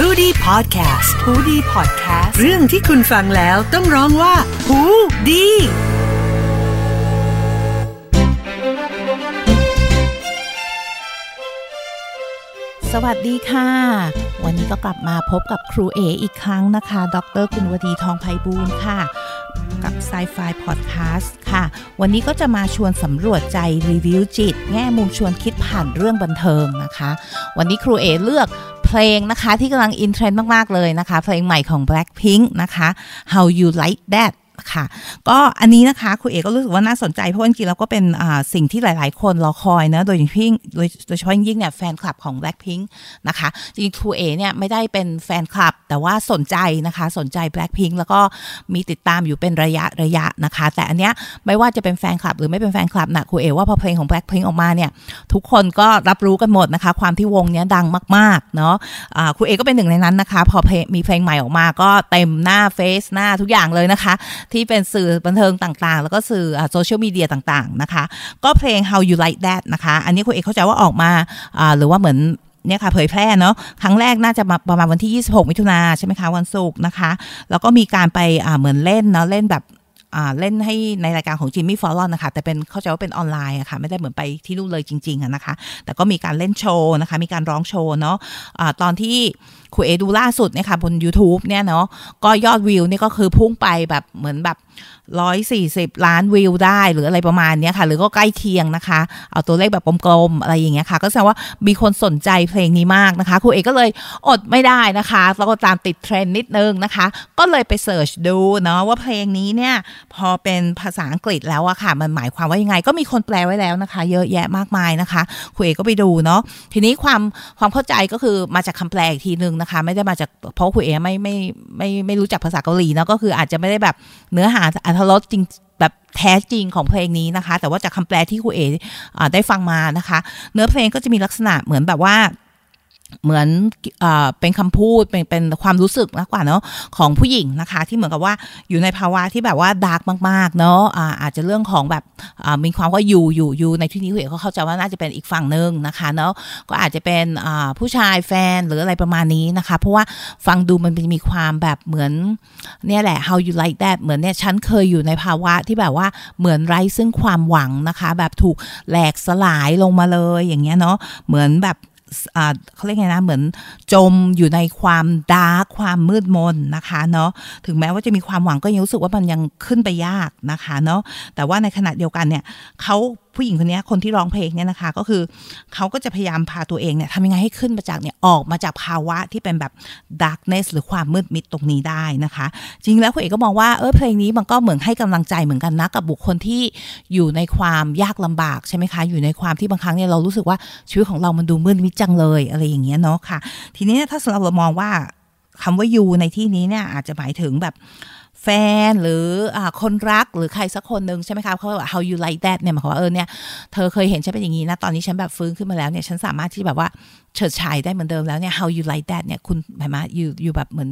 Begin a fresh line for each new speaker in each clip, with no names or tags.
h o ดี้พอดแคสต์ฮูดี้พอดแคสต์เรื่องที่คุณฟังแล้วต้องร้องว่าหูดี
สวัสดีค่ะ วันนี้ก็กลับมาพบกับครูเออีกครั้งนะคะ ดรกุลวดีทองไพบูลย์ค่ะ กับ Psy-Fi Podcast ค่ะ วันนี้ก็จะมาชวนสำรวจใจรีวิวจิต แง่มุมชวนคิดผ่านเรื่องบันเทิงนะคะ วันนี้ครูเอเลือก เพลงนะคะที่กำลังอินเทรนด์มาก ๆ เลยนะคะ เพลงใหม่ของ Blackpink นะคะ How You Like That ค่ะ ก็อันนี้นะคะครูเอกก็รู้สึกว่าน่าสนใจเพราะจริงๆแล้วก็เป็นสิ่งที่หลาย ๆ คนรอคอยนะโดยยิ่งโดยโดยเฉพาะยิ่งเนี่ยแฟนคลับของ Blackpink นะคะจริงๆครูเอเนี่ยไม่ได้เป็นแฟนคลับ แต่ว่าสนใจนะคะสนใจ Blackpink แล้วก็มีติดตามอยู่เป็นระยะระยะนะคะ แต่อันเนี้ยไม่ว่าจะเป็นแฟนคลับ หรือไม่เป็นแฟนคลับนะครูเอว่าพอเพลงของ Blackpink ออกมาเนี่ยทุกคนก็รับรู้กันหมดนะคะ ความที่วงเนี้ยดังมากๆเนาะครูเอก็เป็นหนึ่งในนั้นนะคะ พอมีเพลงใหม่ออกมาก็เต็มหน้าเฟซหน้าทุกอย่างเลยนะคะที่เป็นสื่อบันเทิงต่างๆ แล้วก็สื่อโซเชียลมีเดียต่างๆนะคะ ก็เพลง How You Like That นะคะ อันนี้คุณเอกเข้าใจว่าออกมาหรือว่าเหมือนเนี่ยค่ะเผยแพร่เนาะครั้งแรกน่าจะมาประมาณวันที่ 26 มิถุนาใช่ไหมคะวันศุกร์นะคะ แล้วก็มีการไปเหมือนเล่นเนาะเล่นแบบ เล่นให้ในรายการของจิมมี่ฟอลลอนนะคะแต่เป็นเข้าใจว่าเป็นออนไลน์อะคะ่ะไม่ได้เหมือนไปที่นู่นเลยจริงๆนะคะ แต่ก็มีการเล่นโชว์นะคะ มีการร้องโชว์เนาะะตอนที่คุณเอดูล่าสุดเนี่ยค่ะบน YouTube เนี่ยเนาะก็ยอดวิวนี่ก็คือพุ่งไปแบบเหมือนแบบ ร้อยสี่สิบล้านวิวได้ หรืออะไรประมาณนี้ค่ะ หรือก็ใกล้เคียงนะคะ เอาตัวเลขแบบกลมๆอะไรอย่างเงี้ยค่ะ ก็แสดงว่ามีคนสนใจเพลงนี้มากนะคะครูเอกก็เลยอดไม่ได้นะคะแล้วก็ตามติดเทรนด์นิดนึงนะคะ ก็เลยไปเสิร์ชดูเนาะว่าเพลงนี้เนี่ยพอเป็นภาษาอังกฤษแล้วอะค่ะ มันหมายความว่ายังไง ก็มีคนแปลไว้แล้วนะคะ เยอะแยะมากมายนะคะครูเอกก็ไปดูเนาะทีนี้ความความเข้าใจก็คือมาจากคำแปลอีกทีนึงนะคะ ไม่ได้มาจากเพราะครูเอกไม่ไม่ไม่ไม่รู้จักภาษาเกาหลีเนาะก็คืออาจจะไม่ได้แบบเนื้อหาอัธรสจริงแบบแท้จริงของเพลงนี้นะคะ แต่ว่าจากคำแปลที่ครูเออได้ฟังมานะคะ เนื้อเพลงก็จะมีลักษณะเหมือนแบบว่า เหมือนเอเป็นคำพูดเป็นเป็นความรู้สึกมากกว่าเนาะของผู้หญิงนะคะ ที่เหมือนกับว่าอยู่ในภาวะที่แบบว่าดาร์กมากๆเนาะอาอาจจะเรื่องของแบบมีความว่าอยู่อยู่อยู่ในที่นี้เห็นเขาเข้าใจว่าน่าจะเป็นอีกฝั่งหนึ่งนะคะเนาะก็อาจจะเป็นผู้ชายแฟนหรืออะไรประมาณนี้นะคะ เพราะว่าฟังดูมันมีความแบบเหมือนเนี่ยแหละ how you like that เหมือนเนี่ยฉันเคยอยู่ในภาวะที่แบบว่าเหมือนไร้ซึ่งความหวังนะคะ แบบถูกแหลกสลายลงมาเลยอย่างเงี้ยเนาะเหมือนแบบ เขาเรียกไงนะเหมือนจมอยู่ในความดาร์ความมืดมนนะคะเนาะถึงแม้ว่าจะมีความหวังก็ยังรู้สึกว่ามันยังขึ้นไปยากนะคะเนาะแต่ว่าในขณะเดียวกันเนี่ยเขา ผู้หญิงคนนี้คนที่ร้องเพลงเนี่ยนะคะ ก็คือเขาก็จะพยายามพาตัวเองเนี่ยทำยังไงให้ขึ้นมาจากเนี่ยออกมาจากภาวะที่เป็นแบบ darkness หรือความมืดมิดตรงนี้ได้นะคะ จริงแล้วคุณเอกก็มองว่าเออเพลงนี้มันก็เหมือนให้กำลังใจเหมือนกันนะกับบุคคลที่อยู่ในความยากลำบากใช่ไหมคะ อยู่ในความที่บางครั้งเนี่ยเรารู้สึกว่าชีวิตของเรามันดูมืดมิดจังเลยอะไรอย่างเงี้ยเนาะค่ะ ทีนี้ถ้าสำหรับเรามองว่าคำว่าอยู่ในที่นี้เนี่ยอาจจะหมายถึงแบบ แฟนหรืออคนรักหรือใครสักคนหนึ่งใช่ไหมคะเขาบอก how you like that เนี่ยหมายความว่าเออเนี่ยเธอเคยเห็นฉันเป็นอย่างนี้นะตอนนี้ฉันแบบฟื้นขึ้นมาแล้วเนี่ยฉันสามารถที่แบบว่าเฉิดฉายได้เหมือนเดิมแล้วเนี่ย how you like that เนี่ยคุณหมายมาอยู่อยู่แบบเหมือน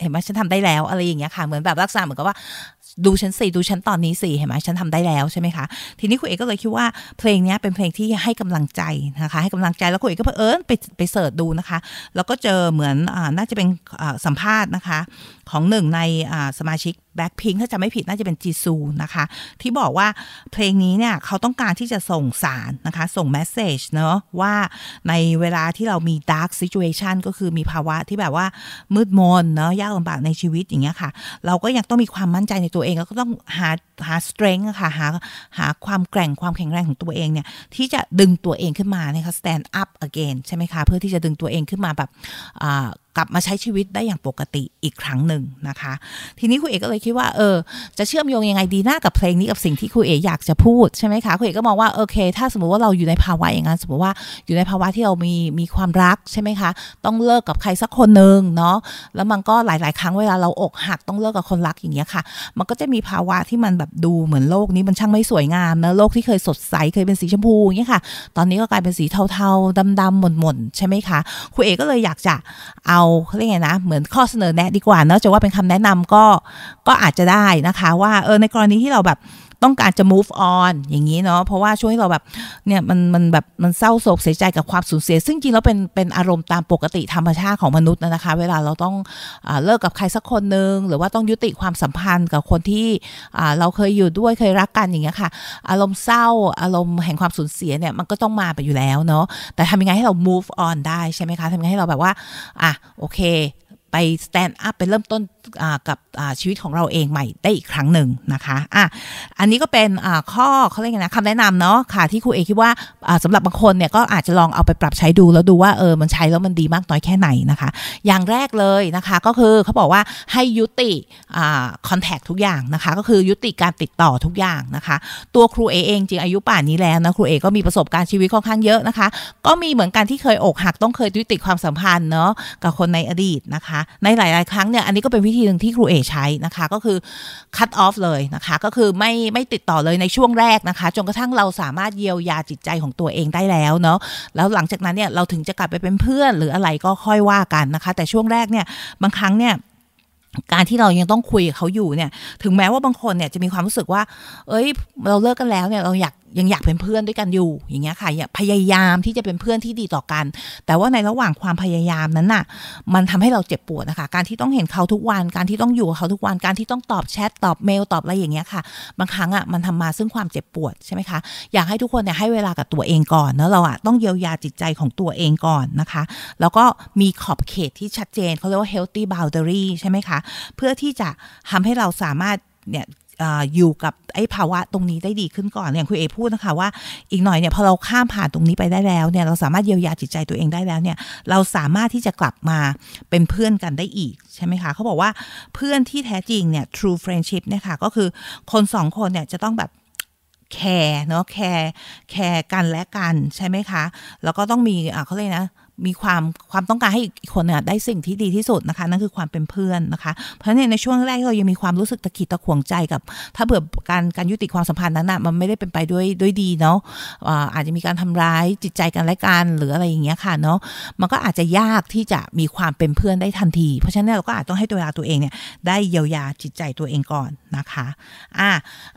เห็นไหมฉันทำได้แล้วอะไรอย่างเงี้ยค่ะเหมือนแบบลักษณะเหมือนกับว่าดูฉันสี่ดูฉันตอนนี้สี่เห็นไหมฉันทำได้แล้วใช่ไหมคะทีนี้ครูเอก็เลยคิดว่าเพลงนี้เป็นเพลงที่ให้กำลังใจนะคะ ให้กำลังใจแล้วครูเอก็เผอิญไปไป search ดูนะคะ แล้วก็เจอเหมือนอน่าจะเป็นสัมภาษณ์นะคะของหนึ่งในสมาชิกแบ็คพิงถ้าจะไม่ผิดน่าจะเป็นจีซูนะคะ ที่บอกว่าเพลงนี้เนี่ยเขาต้องการที่จะส่งสารนะคะ ส่ง message เนาะว่าในเวลาที่เรามี dark situation ก็คือมีภาวะที่แบบว่ามืดมนเนาะยากลำบากในชีวิตอย่างเงี้ยค่ะ เราก็ยังต้องมีความมั่นใจในตัวเอง แล้วก็ต้องหาหา strength ค่ะหาหาความแกร่งความแข็งแรงของตัวเองเนี่ยที่จะดึงตัวเองขึ้นมานะคะ stand up again ใช่ไหมคะ เพื่อที่จะดึงตัวเองขึ้นมาแบบ กลับมาใช้ชีวิตได้อย่างปกติอีกครั้งหนึ่งนะคะ ทีนี้คุณเอกก็เลยคิดว่าเออจะเชื่อมโยงยังไงดีหน้ากับเพลงนี้กับสิ่งที่คุณเอกอยากจะพูดใช่ไหมคะคุณเอกก็มองว่าโอเค ถ้าสมมติว่าเราอยู่ในภาวะอย่างนั้นสมมติว่าอยู่ในภาวะที่เรามีมีความรักใช่ไหมคะ ต้องเลิกกับใครสักคนหนึ่งเนาะแล้วมันก็หลาย ๆ ครั้งเวลาเราอกหักต้องเลิกกับคนรักอย่างเงี้ยค่ะ มันก็จะมีภาวะที่มันแบบดูเหมือนโลกนี้มันช่างไม่สวยงามนะโลกที่เคยสดใสเคยเป็นสีชมพูอย่างเงี้ยค่ะ ตอนนี้ก็กลายเป็นสีเทาๆดำๆหม่นๆใช่ไหมคะคุณเอกก็เลยอยากจะเอาเขาเรียกไงนะ เหมือนข้อเสนอแนะดีกว่าเนาะจะว่าเป็นคำแนะนำก็ก็อาจจะได้นะคะ ว่าเออในกรณีที่เราแบบ ต้องการจะ move on อย่างนี้เนาะเพราะว่าช่วงที่เราแบบเนี่ยมันมันแบบมันเศร้าโศกเสียใจกับความสูญเสีย ซึ่งจริงแล้วเป็นเป็นอารมณ์ตามปกติธรรมชาติของมนุษย์นะคะ เวลาเราต้องอเลิกกับใครสักคนหนึ่งหรือว่าต้องยุติความสัมพันธ์กับคนที่เราเคยอยู่ด้วยเคยรักกันอย่างเงี้ยค่ะ อารมณ์เศร้าอารมณ์แห่งความสูญเสียเนี่ยมันก็ต้องมาไปอยู่แล้วเนาะแต่ทำยังไงให้เรา move on ได้ใช่ไหมคะทำยังไงให้เราแบบว่าอะโอเค ไป stand up ไปเริ่มต้นกับชีวิตของเราเองใหม่ได้อีกครั้งหนึ่งนะคะอะอันนี้ก็เป็นข้อเขาเรียกไงนะคำแนะนำเนาะค่ะที่ครูเอคิดว่าสำหรับบางคนเนี่ยก็อาจจะลองเอาไปปรับใช้ดูแล้วดูว่าเออมันใช้แล้วมันดีมากน้อยแค่ไหนนะคะ อย่างแรกเลยนะคะก็คือเขาบอกว่าให้ยุติคอนแทคทุกอย่างนะคะ ก็คือยุติการติดต่อทุกอย่างนะคะ ตัวครูเอเองจริงอายุป่านนี้แล้วนะครูเอก็มีประสบการณ์ชีวิตค่อนข้างเยอะนะคะ ก็มีเหมือนกันที่เคยอกหักต้องเคยยุติความสัมพันธ์เนาะกับคนในอดีตนะคะในหลาย ๆ ครั้งเนี่ยอันนี้ก็เป็นวิธีหนึ่งที่ครูเอใช้นะคะ ก็คือ cut off เลยนะคะ ก็คือไม่ไม่ติดต่อเลยในช่วงแรกนะคะจนกระทั่งเราสามารถเยียวยาจิตใจของตัวเองได้แล้วเนาะแล้วหลังจากนั้นเนี่ยเราถึงจะกลับไปเป็นเพื่อนหรืออะไรก็ค่อยว่ากันนะคะ แต่ช่วงแรกเนี่ยบางครั้งเนี่ย การที่เรายังต้องคุยกับเขาอยู่เนี่ย ถึงแม้ว่าบางคนเนี่ยจะมีความรู้สึกว่า เอ้ย เราเลิกกันแล้วเนี่ยเราอยากยังอยากเป็นเพื่อนด้วยกันอยู่ อย่างเงี้ยค่ะพยายามที่จะเป็นเพื่อนที่ดีต่อกัน แต่ว่าในระหว่างความพยายามนั้นน่ะ มันทำให้เราเจ็บปวดนะคะ การที่ต้องเห็นเขาทุกวัน การที่ต้องอยู่กับเขาทุกวัน การที่ต้องตอบแชทตอบเมลตอบอะไรอย่างเงี้ยค่ะ บางครั้งอะมันทำมาซึ่งความเจ็บปวดใช่ไหมคะ อยากให้ทุกคนเนี่ยให้เวลากับตัวเองก่อนแล้วเราอะต้องเยียวยาจิตใจของตัวเองก่อนนะคะ แล้วก็มีขอบเขตที่ชัดเจนเขาเรียกว่า healthy boundary ใช่ไหมคะเพื่อที่จะทำให้เราสามารถเนี่ยอยู่กับไอ้ภาวะตรงนี้ได้ดีขึ้นก่อนอย่างครูเอพูดนะคะว่าอีกหน่อยเนี่ยพอเราข้ามผ่านตรงนี้ไปได้แล้วเนี่ยเราสามารถเยียวยาจิตใจตัวเองได้แล้วเนี่ยเราสามารถที่จะกลับมาเป็นเพื่อนกันได้อีกใช่ไหมคะเขาบอกว่าเพื่อนที่แท้จริงเนี่ย true friendship เนี่ยค่ะก็คือคนสองคนเนี่ยจะต้องแบบแคร์เนาะแคร์แคร์กันและกันใช่ไหมคะ แล้วก็ต้องมีอ่าเขาเรียกนะ มีความความต้องการให้อีกคนเนี่ยได้สิ่งที่ดีที่สุดนะคะ นั่นคือความเป็นเพื่อนนะคะ เพราะฉะนั้นในช่วงแรกเรายังมีความรู้สึกตะขิดตะขวงใจกับ ถ้าเผื่อการการยุติความสัมพันธ์นั้นนะมันไม่ได้เป็นไปด้วยด้วยดีเนาะอาจจะมีการทำร้ายจิตใจกันและกันหรืออะไรอย่างเงี้ยค่ะเนาะมันก็อาจจะยากที่จะมีความเป็นเพื่อนได้ทันที เพราะฉะนั้นเราก็อาจต้องให้ตัวเวลาตัวเองเนี่ยได้เยียวยาจิตใจตัวเองก่อนนะคะอะ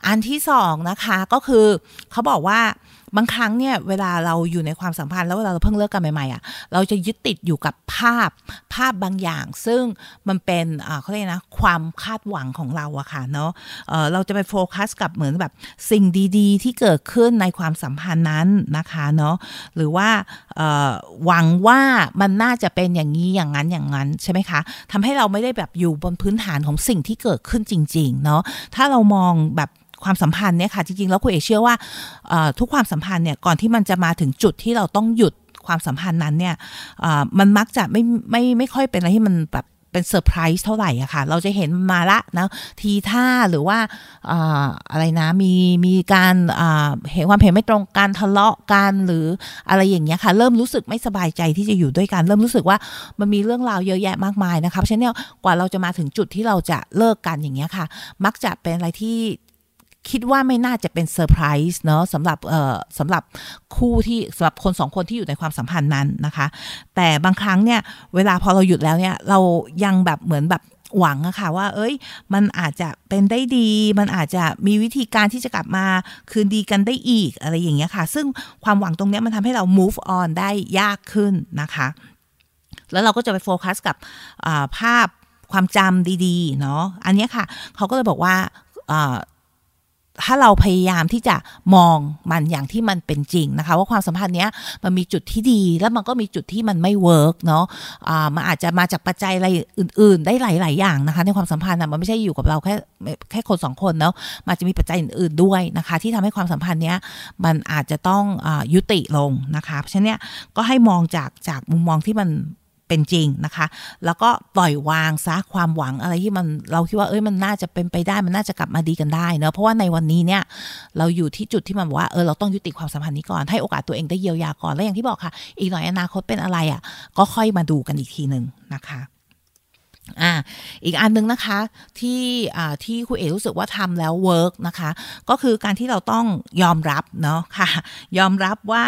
อันที่สองนะคะก็คือเขาบอกว่า บางครั้งเนี่ยเวลาเราอยู่ในความสัมพันธ์แล้วเวลาเราเพิ่งเลิกกันใหม่ๆอะ่ะเราจะยึดติดอยู่กับภาพภาพบางอย่าง ซึ่งมันเป็นเขาเรียกนะความคาดหวังของเราอะค่ะเนาะเเราจะไปโฟกัสกับเหมือนแบบสิ่งดีๆ ที่เกิดขึ้นในความสัมพันธ์นั้นนะคะเนาะหรือว่าหวังว่ามันน่าจะเป็นอย่างนี้อย่างนั้นอย่างนั้นใช่ไหมคะทำให้เราไม่ได้แบบอยู่บนพื้นฐานของสิ่งที่เกิดขึ้นจริง ๆ เนาะถ้าเรามองแบบ ความสัมพันธ์เนี่ยค่ะจริงๆแล้วคุณเอกเชื่อว่าทุกความสัมพันธ์เนี่ยก่อนที่มันจะมาถึงจุดที่เราต้องหยุดความสัมพันธ์นั้นเนี่ยมันมักจะไม่ไม่ไม่ค่อยเป็นอะไรที่มันแบบเป็นเซอร์ไพรส์เท่าไหร่อะค่ะ เราจะเห็นมาละนะทีท่าหรือว่าอะไรนะมีมีการเห็นความเห็นไม่ตรงกันทะเลาะกันหรืออะไรอย่างเงี้ยค่ะ เริ่มรู้สึกไม่สบายใจที่จะอยู่ด้วยกัน เริ่มรู้สึกว่ามันมีเรื่องราวเยอะแยะมากมายนะคะเพราะฉะนั้นกว่าเราจะมาถึงจุดที่เราจะเลิกกันอย่างเงี้ยค่ะ มักจะเป็นอะไรที่ คิดว่าไม่น่าจะเป็นเซอร์ไพรส์ส์เนาะสำหรับเอ่อสำหรับคู่ที่สำหรับคนสองคนที่อยู่ในความสัมพันธ์นั้นนะคะ แต่บางครั้งเนี่ยเวลาพอเราหยุดแล้วเนี่ยเรายังแบบเหมือนแบบหวังอะค่ะว่า เอ้ย มันอาจจะเป็นได้ดี มันอาจจะมีวิธีการที่จะกลับมาคืนดีกันได้อีกอะไรอย่างเงี้ยค่ะ ซึ่งความหวังตรงเนี้ยมันทำให้เรา move on ได้ยากขึ้นนะคะ แล้วเราก็จะไปโฟกัสกับภาพความจำดีๆ เนาะอันนี้ค่ะ เขาก็เลยบอกว่า ถ้าเราพยายามที่จะมองมันอย่างที่มันเป็นจริงนะคะ ว่าความสัมพันธ์เนี้ยมันมีจุดที่ดีแล้วมันก็มีจุดที่มันไม่ work เนาะมันอาจจะมาจากปัจจัยอะไรอื่น ๆ ได้หลาย ๆ อย่างนะคะ ในความสัมพันธ์มันไม่ใช่อยู่กับเราแค่แค่คนสองคนเนาะมันจะมีปัจจัยอื่น ๆ ด้วยนะคะ ที่ทำให้ความสัมพันธ์เนี้ยมันอาจจะต้องยุติลงนะคะเพราะฉะนั้นก็ให้มองจากจากมุมมองที่มัน เป็นจริงนะคะ แล้วก็ปล่อยวางซะความหวังอะไรที่มันเราคิดว่าเอ้ยมันน่าจะเป็นไปได้มันน่าจะกลับมาดีกันได้เนาะเพราะว่าในวันนี้เนี่ยเราอยู่ที่จุดที่มันบอกว่าเออเราต้องยุติความสัมพันธ์นี้ก่อนให้โอกาสตัวเองได้เยียวยาก่อนแล้วอย่างที่บอกค่ะ อีกหน่อยอนาคตเป็นอะไรอะ่ะ ก็ค่อยมาดูกันอีกทีหนึ่งนะคะอ่าอีกอันนึงนะคะที่อ่าที่คุณเอรู้สึกว่าทำแล้วเวิร์กนะคะ ก็คือการที่เราต้องยอมรับเนาะค่ะ ยอมรับว่า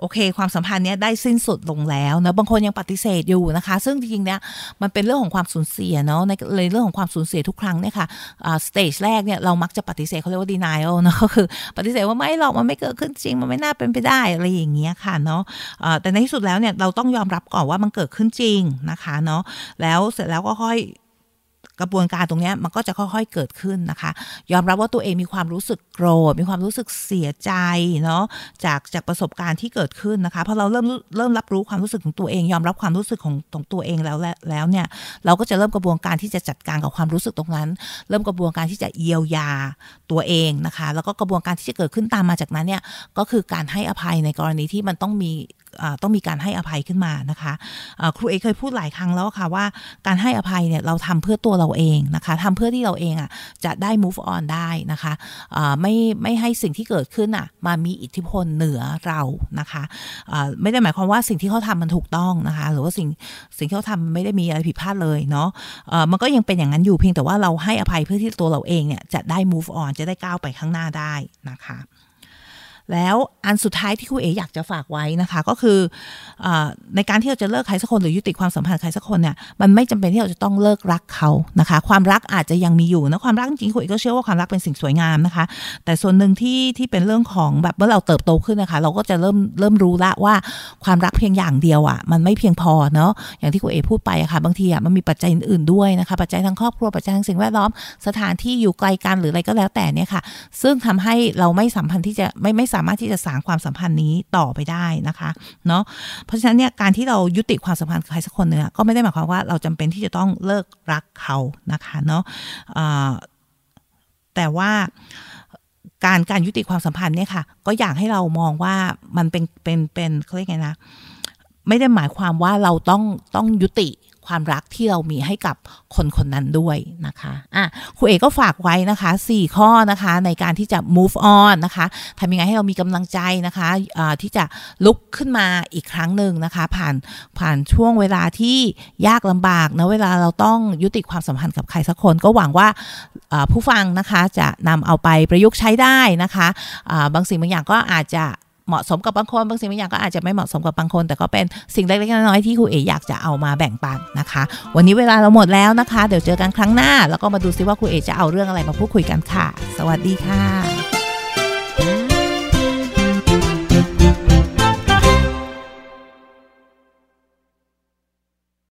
โอเค ความสัมพันธ์เนี้ยได้สิ้นสุดลงแล้วนะบางคนยังปฏิเสธอยู่นะคะ ซึ่งจริงๆเนี่ยมันเป็นเรื่องของความสูญเสียเนาะในเรื่องของความสูญเสียทุกครั้งเนี่ยค่ะ stage แรกเนี่ยเรามักจะปฏิเสธเขาเรียกว่า denial นะก็คือปฏิเสธว่าไม่หรอกมันไม่เกิดขึ้นจริงมันไม่น่าเป็นไปได้อะไรอย่างเงี้ยค่ะเนาะแต่ในที่สุดแล้วเนี่ยเราต้องยอมรับก่อนว่ามันเกิดขึ้นจริงนะคะเนาะแล้วเสร็จแล้วก็ค่อย กระบวนการตรงนี้มันก็จะค่อยๆเกิดขึ้นนะคะ ยอมรับว่าตัวเองมีความรู้สึกโกรธมีความรู้สึกเสียใจเนาะจากจากประสบการณ์ที่เกิดขึ้นนะคะพอเราเริ่มเริ่มรับรู้ความรู้สึกของตัวเอง ยอมรับความรู้สึกของของตัวเองแล้วแล้วเนี่ยเราก็จะเริ่มกระบวนการที่จะจัดการกับความรู้สึกตรงนั้น เริ่มกระบวนการที่จะเยียวยาตัวเองนะคะ แล้วก็กระบวนการที่จะเกิดขึ้นตามมาจากนั้นเนี่ยก็คือการให้อภัยในกรณีที่มันต้องมี ต้องมีการให้อภัยขึ้นมานะคะครูเอเคยพูดหลายครั้งแล้วค่ะว่าการให้อภัยเนี่ยเราทำเพื่อตัวเราเองนะคะทำเพื่อที่เราเองอะจะได้ move on ได้นะคะไม่ไม่ให้สิ่งที่เกิดขึ้นอะมามีอิทธิพลเหนือเรานะคะไม่ได้หมายความว่าสิ่งที่เขาทำมันถูกต้องนะคะหรือว่าสิ่งสิ่งที่เขาทำไม่ได้มีอะไรผิดพลาดเลยเนาะมันก็ยังเป็นอย่างนั้นอยู่เพียงแต่ว่าเราให้อภัยเพื่อที่ตัวเราเองเนี่ยจะได้ move on จะได้ก้าวไปข้างหน้าได้นะคะ แล้วอันสุดท้ายที่ครูเอ๋อยากจะฝากไว้นะคะ ก็คืออในการที่เราจะเลิกใครสักคนหรือยุติความสัมพันธ์ใครสักคนเนี่ยมันไม่จำเป็นที่เราจะต้องเลิกรักเขานะคะ ความรักอาจจะยังมีอยู่นะความรักจริงครูเอ๋ก็เชื่อว่าความรักเป็นสิ่งสวยงามนะคะ แต่ส่วนหนึ่งที่ที่เป็นเรื่องของแบบเมื่อเราเติบโตขึ้นนะคะ เราก็จะเริ่มเริ่มรู้ละว่าความรักเพียงอย่างเดียวอะ่ะมันไม่เพียงพอเนาะอย่างที่ครูเอ๋พูดไปอะคะ่ะบางทีอะ่ะมันมีปัจจัยอื่นๆด้วยนะคะ ปัจจัยทางครอบครัวปัจจัยทางสิ่งแวดล้อมสถานที่อยู่ไกลกันหรืออะไรก็แล้วแต่เนี่ยค่ะ ซึ่งทำให้เราไม่สัมพันธ์ที่จะไม่ไม่สามารถที่จะสางความสัมพันธ์นี้ต่อไปได้นะคะเนาะเพราะฉะนั้นเนี่ยการที่เรายุติความสัมพันธ์กับใครสักคนเนี่ยก็ไม่ได้หมายความว่าเราจำเป็นที่จะต้องเลิกรักเขานะคะเนาะแต่ว่าการการยุติความสัมพันธ์เนี่ยค่ะ ก็อยากให้เรามองว่ามันเป็นเป็นเป็นเขาเรียกไงนะไม่ได้หมายความว่าเราต้องต้องยุติ ความรักที่เรามีให้กับคนคนนั้นด้วยนะคะอะครูเอกก็ฝากไว้นะคะ 4 ข้อนะคะในการที่จะ move on นะคะทำยังไงให้เรามีกำลังใจนะคะะที่จะลุกขึ้นมาอีกครั้งหนึ่งนะคะ ผ่านผ่านช่วงเวลาที่ยากลำบากนะเวลาเราต้องยุติความสัมพันธ์กับใครสักคนก็หวังว่าผู้ฟังนะคะจะนำเอาไปประยุกต์ใช้ได้นะคะะบางสิ่งบางอย่างก็อาจจะ เหมาะสมกับบางคนบางสิ่งบางอย่างก็อาจจะไม่เหมาะสมกับบางคน แต่ก็เป็นสิ่งเล็กๆน้อยๆที่ครูเออยากจะเอามาแบ่งปันนะคะ วันนี้เวลาเราหมดแล้วนะคะ เดี๋ยวเจอกันครั้งหน้า แล้วก็มาดูซิว่าครูเอจะเอาเรื่องอะไรมาพูดคุยกันค่ะ สวัสดีค่ะ